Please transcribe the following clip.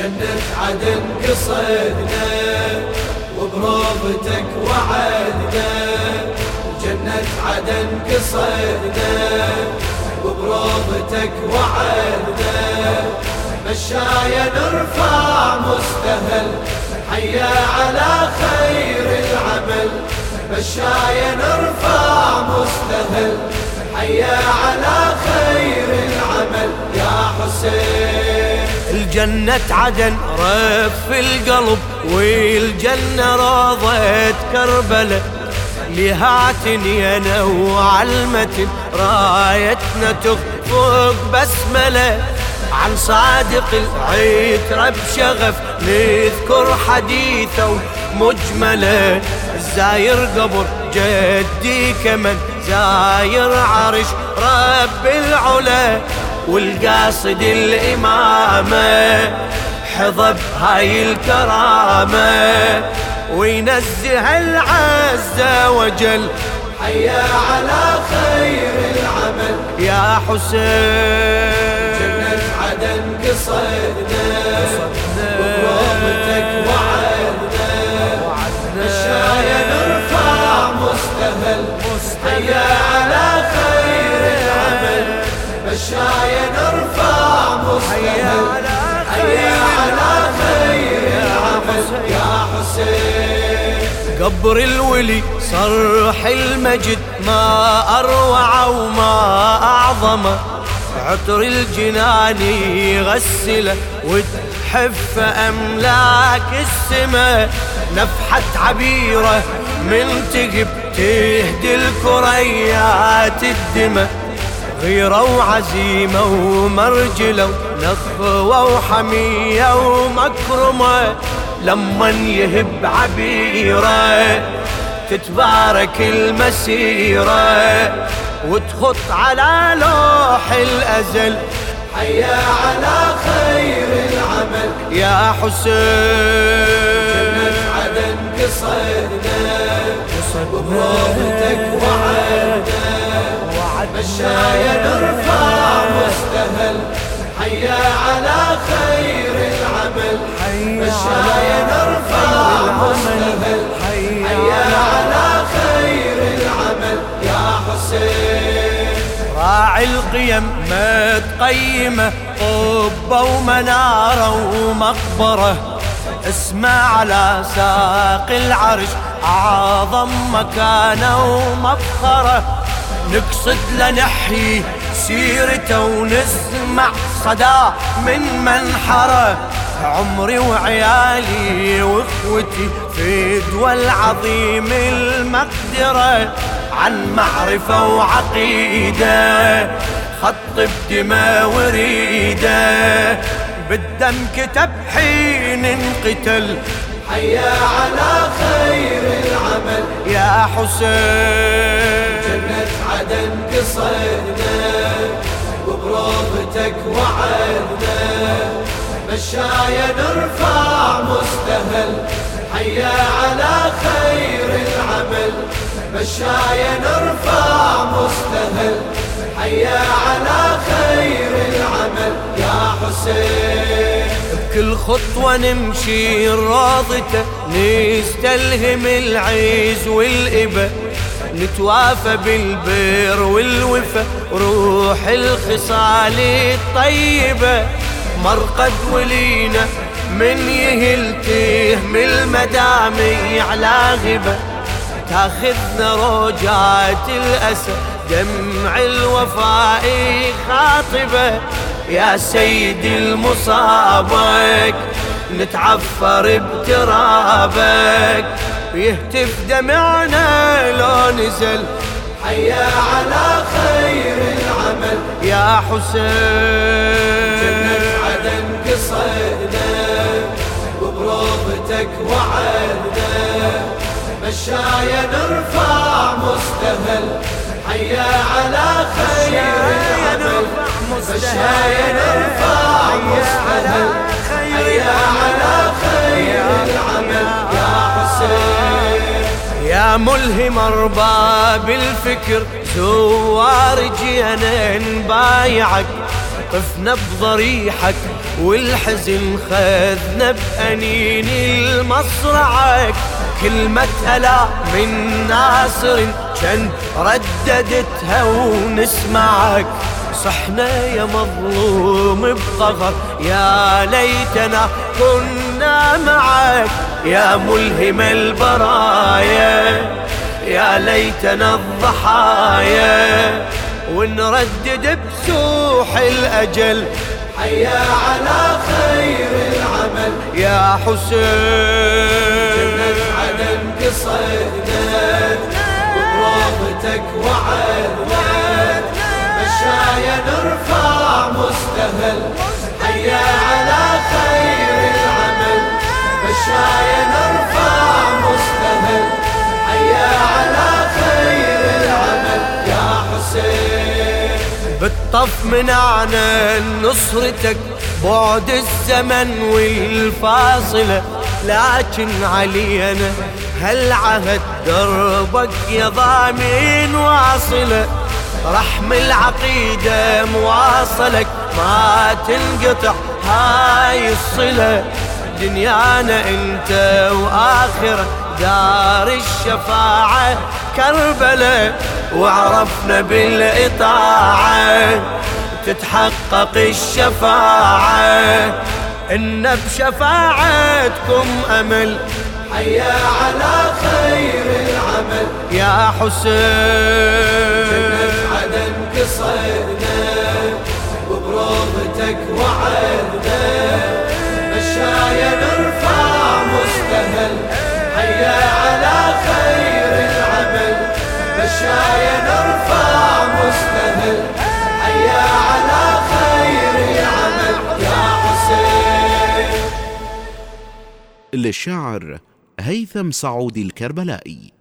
جنة عدن قصدنا وبروضتك وعدنا. جنة عدن قصدنا وبروضتك وعدنا. مشايا نرفع مستهل حيا على خير العمل. مشايا نرفع مستهل حيا على خير العمل. يا حسين الجنة عدن رف القلب والجنة روضة كربلة. لهات ينوع المتن رايتنا تخفق بسملة. عن صادق العترة بشغف نذكر حديثه مجملة الزاير قبر جدي كمن زاير عرش رب العلا. والقاصد الإمامة حضب هاي الكرامة وينزه العز وجل حيا على خير العمل. يا حسين جنة عدن قصدنا. قبر الولي صرح المجد ما أروع وما أعظمه عطر الجنان يغسله وتحف أملاك السماء. نفحة عبيرة من تقب تهدي الكريات الدماء. غيرة وعزيمة ومرجلة ونخوة وحمية ومكرمة. لما يهب عبيرة تتبارك المسيرة وتخط على لوح الأزل. حيا على خير العمل. يا حسين. جنة عدن قصدنا. وبروضتك وعدنا مشايا نرفع مستهل حيا على خير العمل. مشايا نرفع مستهل حيا على خير العمل. يا حسين. راعي القيم متقيمة قبة ومنارة ومقبرة. اسمع على ساق العرش أعظم مكانة ومفخرة نقصد لنحيي سيرته ونسمع صدى من منحره عمري وعيالي وإخوتي في دول عظيم المقدرة عن معرفة وعقيدة. خط بدماء وريدة. بالدم كتب حين انقتل. حيا على خير العمل يا حسين. عدن قصدنا وبروضتك وعدنا. مشايا نرفع مستهل حيا على خير العمل. مشايا نرفع مستهل حيا على خير العمل. يا حسين بكل خطوة نمشي راضته نستلهم العز والإبة نتوافى بالبر والوفا روح الخصال الطيبة. مرقد ولينا من يهل تهم المدامي على غبة. تاخذنا روجات الأسى دمع الوفاء خاطبة. يا سيدي المصابك نتعفر بترابك. يهتف دمعنا لو نزل. حيا على خير العمل يا جنة حسين عدن قصدنا وبروضتك وعدنا. مشايا نرفع مستهل حيا على خير العمل. مشايا نرفع مستهل حيا على خير العمل. يا يا ملهم أرباب الفكر زوار جينا نبايعك طفنا بضريحك والحزن خذنا بأنين المصرعك. كلمة ألا من ناصر كان رددتها ونسمعك. صحنا يا مظلوم بقهر يا ليتنا كنا معك. يا ملهم البرايا يا ليتنا الضحايا ونردد بسوح الأجل. حيا على خير العمل. يا حسين. جنة عدن قصدنا وبروضتك وعدنا مشايا نرفع مستهل. حيا على خير العمل. مشايا بالطف منعنا نصرتك بعد الزمن والفاصلة. لكن علينا هالعهد دربك يا ضامن واصلة. رحم العقيدة مواصلك ما تنقطع هاي الصلة. دنيانا انت وآخرة دار الشفاعة كربلة. وعرفنا بالإطاعة تتحقق الشفاعة. إن بشفاعتكم أمل. حيا على خير العمل. يا حسين. جنة عدن قصدنا وبروضتك وعدنا. مشايا نرفع مستهل. حيا على خير مشايا نرفع مستهل حيا على خير العمل يا حسين. للشاعر هيثم سعود الكربلائي.